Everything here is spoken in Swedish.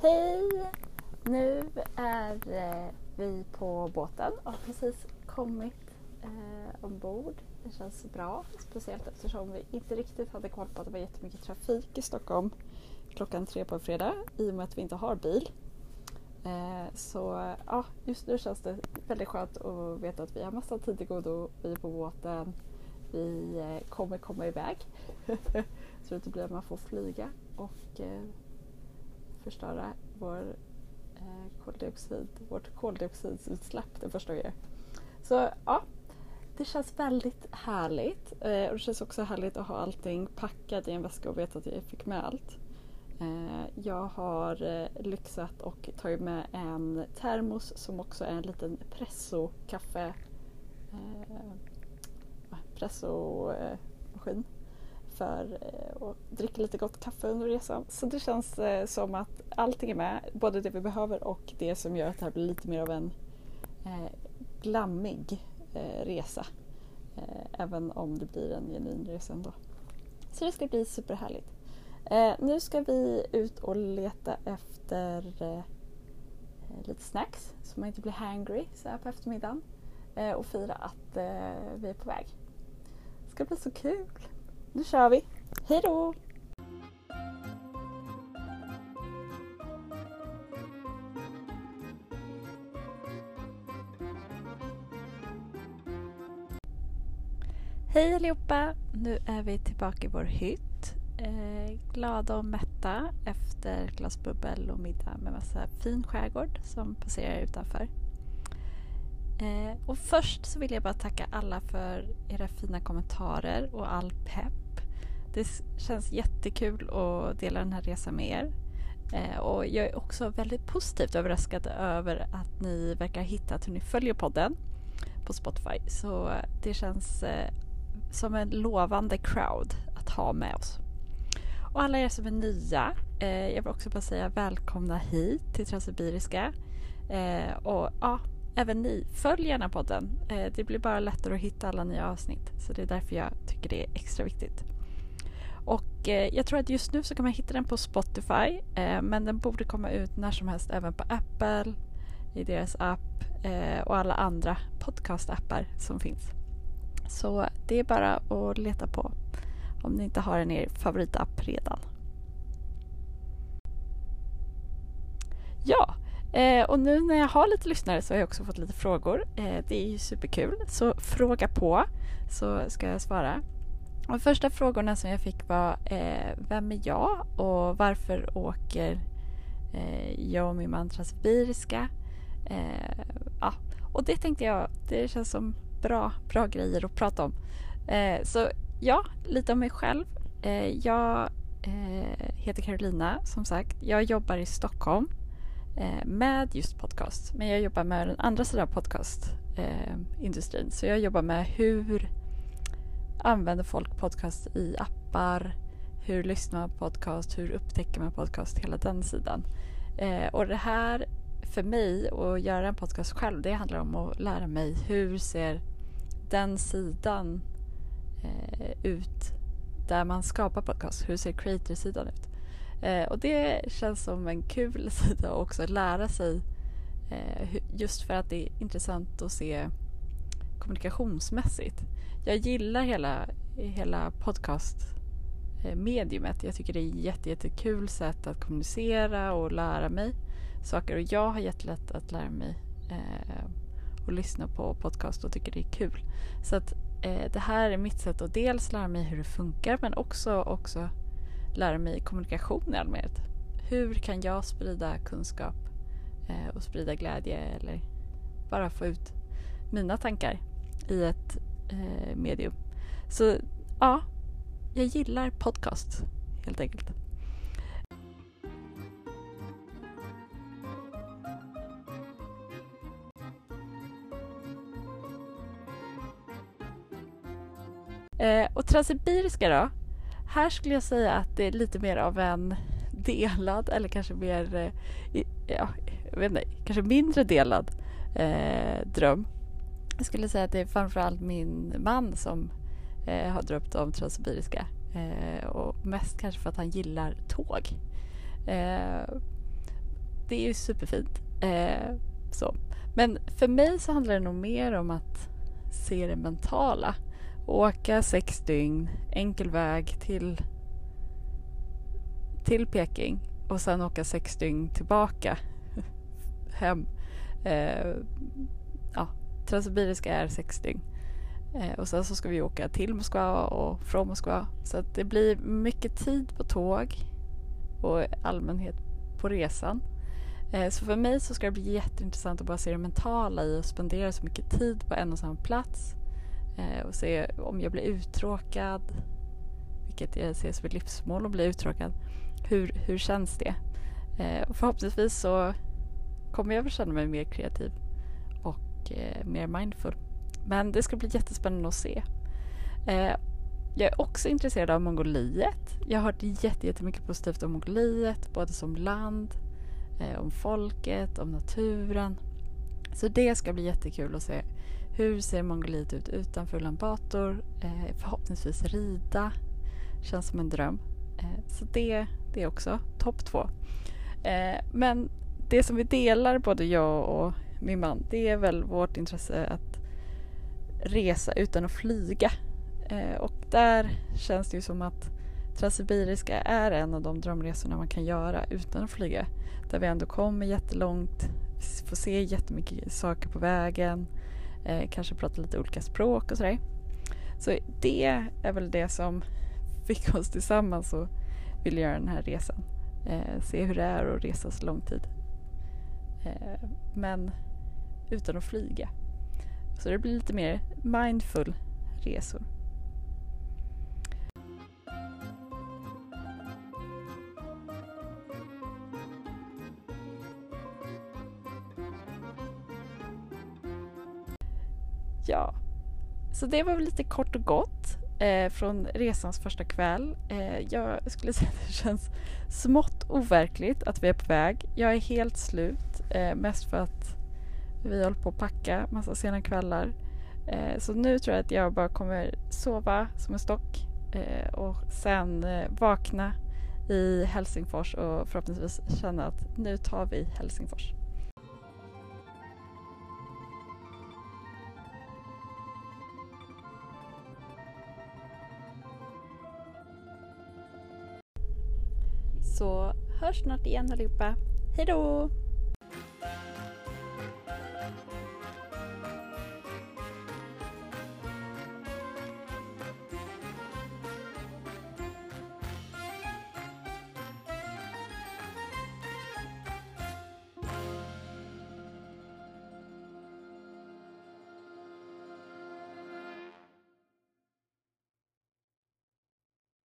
Hej! Nu är eh, vi på båten och har precis kommit eh, ombord. Det känns bra, speciellt eftersom vi inte riktigt hade koll på att det var jättemycket trafik i Stockholm klockan tre på fredag i och med att vi inte har bil. Eh, så ja, just nu känns det väldigt skönt att veta att vi har massa tid till godo. Vi är på båten. Vi eh, kommer komma iväg. så det blir att man får flyga och eh, förstöra vår, eh, koldioxid, vårt koldioxidutsläpp det första vi gör. Så ja, det känns väldigt härligt. Eh, och det känns också härligt att ha allting packat i en väska och veta att jag fick med allt. Eh, jag har eh, lyxat och tagit med en termos som också är en liten presso-kaffe eh, presso-maskin för eh, att dricka lite gott kaffe under resan. Så det känns eh, som att allting är med, både det vi behöver och det som gör att det här blir lite mer av en eh, glammig resa. Även om det blir en genuin resa ändå. Så det ska bli superhärligt. Nu ska vi ut och leta efter lite snacks så man inte blir hangry så här på eftermiddagen och fira att vi är på väg. Det ska bli så kul. Nu kör vi. Hej då! Hej allihopa! Nu är vi tillbaka i vår hytt eh, glada och mätta efter glas bubbel och middag med massa fin skärgård som passerar utanför. Eh, och först så vill jag bara tacka alla för era fina kommentarer och all pepp. Det känns jättekul att dela den här resan med er. Eh, och jag är också väldigt positivt överraskad över att ni verkar ha hittat hur ni följer podden på Spotify. Så det känns eh, som en lovande crowd att ha med oss. Och alla er som är nya, eh, jag vill också bara säga välkomna hit till Transsibiriska. Eh, och ja, även ni, följ gärna podden. Eh, det blir bara lättare att hitta alla nya avsnitt. Så det är därför jag tycker det är extra viktigt. Och eh, jag tror att just nu så kan man hitta den på Spotify. Eh, men den borde komma ut när som helst även på Apple, i deras app och alla andra podcastappar som finns. Så det är bara att leta på om ni inte har en i er favoritapp redan. Ja, eh, och nu när jag har lite lyssnare så har jag också fått lite frågor. Eh, det är ju superkul, så fråga på så ska jag svara. De första frågorna som jag fick var eh, Vem är jag och varför åker eh, jag och min man Transsibiriska? Eh, ja, och det tänkte jag, det känns som bra, bra grejer att prata om. Eh, så ja, lite om mig själv. Eh, jag eh, heter Carolina, som sagt. Jag jobbar i Stockholm Eh, med just podcast. Men jag jobbar med den andra sidan av podcastindustrin. Eh, Så jag jobbar med hur använder folk podcast i appar? Hur lyssnar man på podcast? Hur upptäcker man podcast? Hela den sidan. Eh, och det här för mig, att göra en podcast själv, det handlar om att lära mig hur ser den sidan ut där man skapar podcast. Hur ser creator-sidan ut? Eh, och det känns som en kul sida att också lära sig eh, just för att det är intressant att se kommunikationsmässigt. Jag gillar hela, hela podcastmediumet. Eh, jag tycker det är ett jätte, jättekul sätt att kommunicera och lära mig saker. Och jag har jättelätt att lära mig eh, och lyssna på podcast och tycker det är kul. Så att eh, det här är mitt sätt att dels lära mig hur det funkar men också, också lära mig kommunikation i allmänhet. Hur kan jag sprida kunskap eh, och sprida glädje eller bara få ut mina tankar i ett eh, medium. Så ja, jag gillar podcast helt enkelt. Eh, och transsibiriska då? Här skulle jag säga att det är lite mer av en delad eller kanske mer, eh, ja, jag vet inte, kanske mindre delad eh, dröm. Jag skulle säga att det är framförallt min man som eh, har drömt om transsibiriska. Eh, och mest kanske för att han gillar tåg. Eh, det är ju superfint. Eh, så. Men för mig så handlar det nog mer om att se det mentala. Åka sex dygn, enkel väg till, till Peking och sen åka sex dygn tillbaka hem. Eh, ja, Transsibiriska är sex dygn. Eh, och sen så ska vi åka till Moskva och från Moskva. Så att det blir mycket tid på tåg och allmänhet på resan. Eh, så för mig så ska det bli jätteintressant att bara se det mentala i att spendera så mycket tid på en och samma plats Eh, och se om jag blir uttråkad, vilket jag ser som ett livsmål att bli uttråkad. Hur, hur känns det? Eh, och förhoppningsvis så kommer jag att känna mig mer kreativ och eh, mer mindful. Men det ska bli jättespännande att se. Eh, jag är också intresserad av Mongoliet. Jag har hört jättemycket positivt om Mongoliet, både som land eh, om folket, om naturen. Så det ska bli jättekul att se. Hur ser Mongoliet ut utanför Ulan Bator? Eh, förhoppningsvis rida. Känns som en dröm. Eh, så det, det är också topp två. Eh, men det som vi delar, både jag och min man, det är väl vårt intresse att resa utan att flyga. Eh, och där känns det ju som att Transsibiriska är en av de drömresorna man kan göra utan att flyga. Där vi ändå kommer jättelångt, får se jättemycket saker på vägen, eh, kanske prata lite olika språk och sådär. Så det är väl det som fick oss tillsammans att vilja göra den här resan. Eh, se hur det är att resa så lång tid. Eh, men utan att flyga. Så det blir lite mer mindful resor. Ja, så det var väl lite kort och gott eh, från resans första kväll. Eh, jag skulle säga att det känns smått overkligt att vi är på väg. Jag är helt slut, eh, mest för att vi håller på att packa massa sena kvällar. Eh, så nu tror jag att jag bara kommer sova som en stock eh, och sen eh, vakna i Helsingfors och förhoppningsvis känna att nu tar vi Helsingfors. Så hörs snart igen allihopa. Hejdå!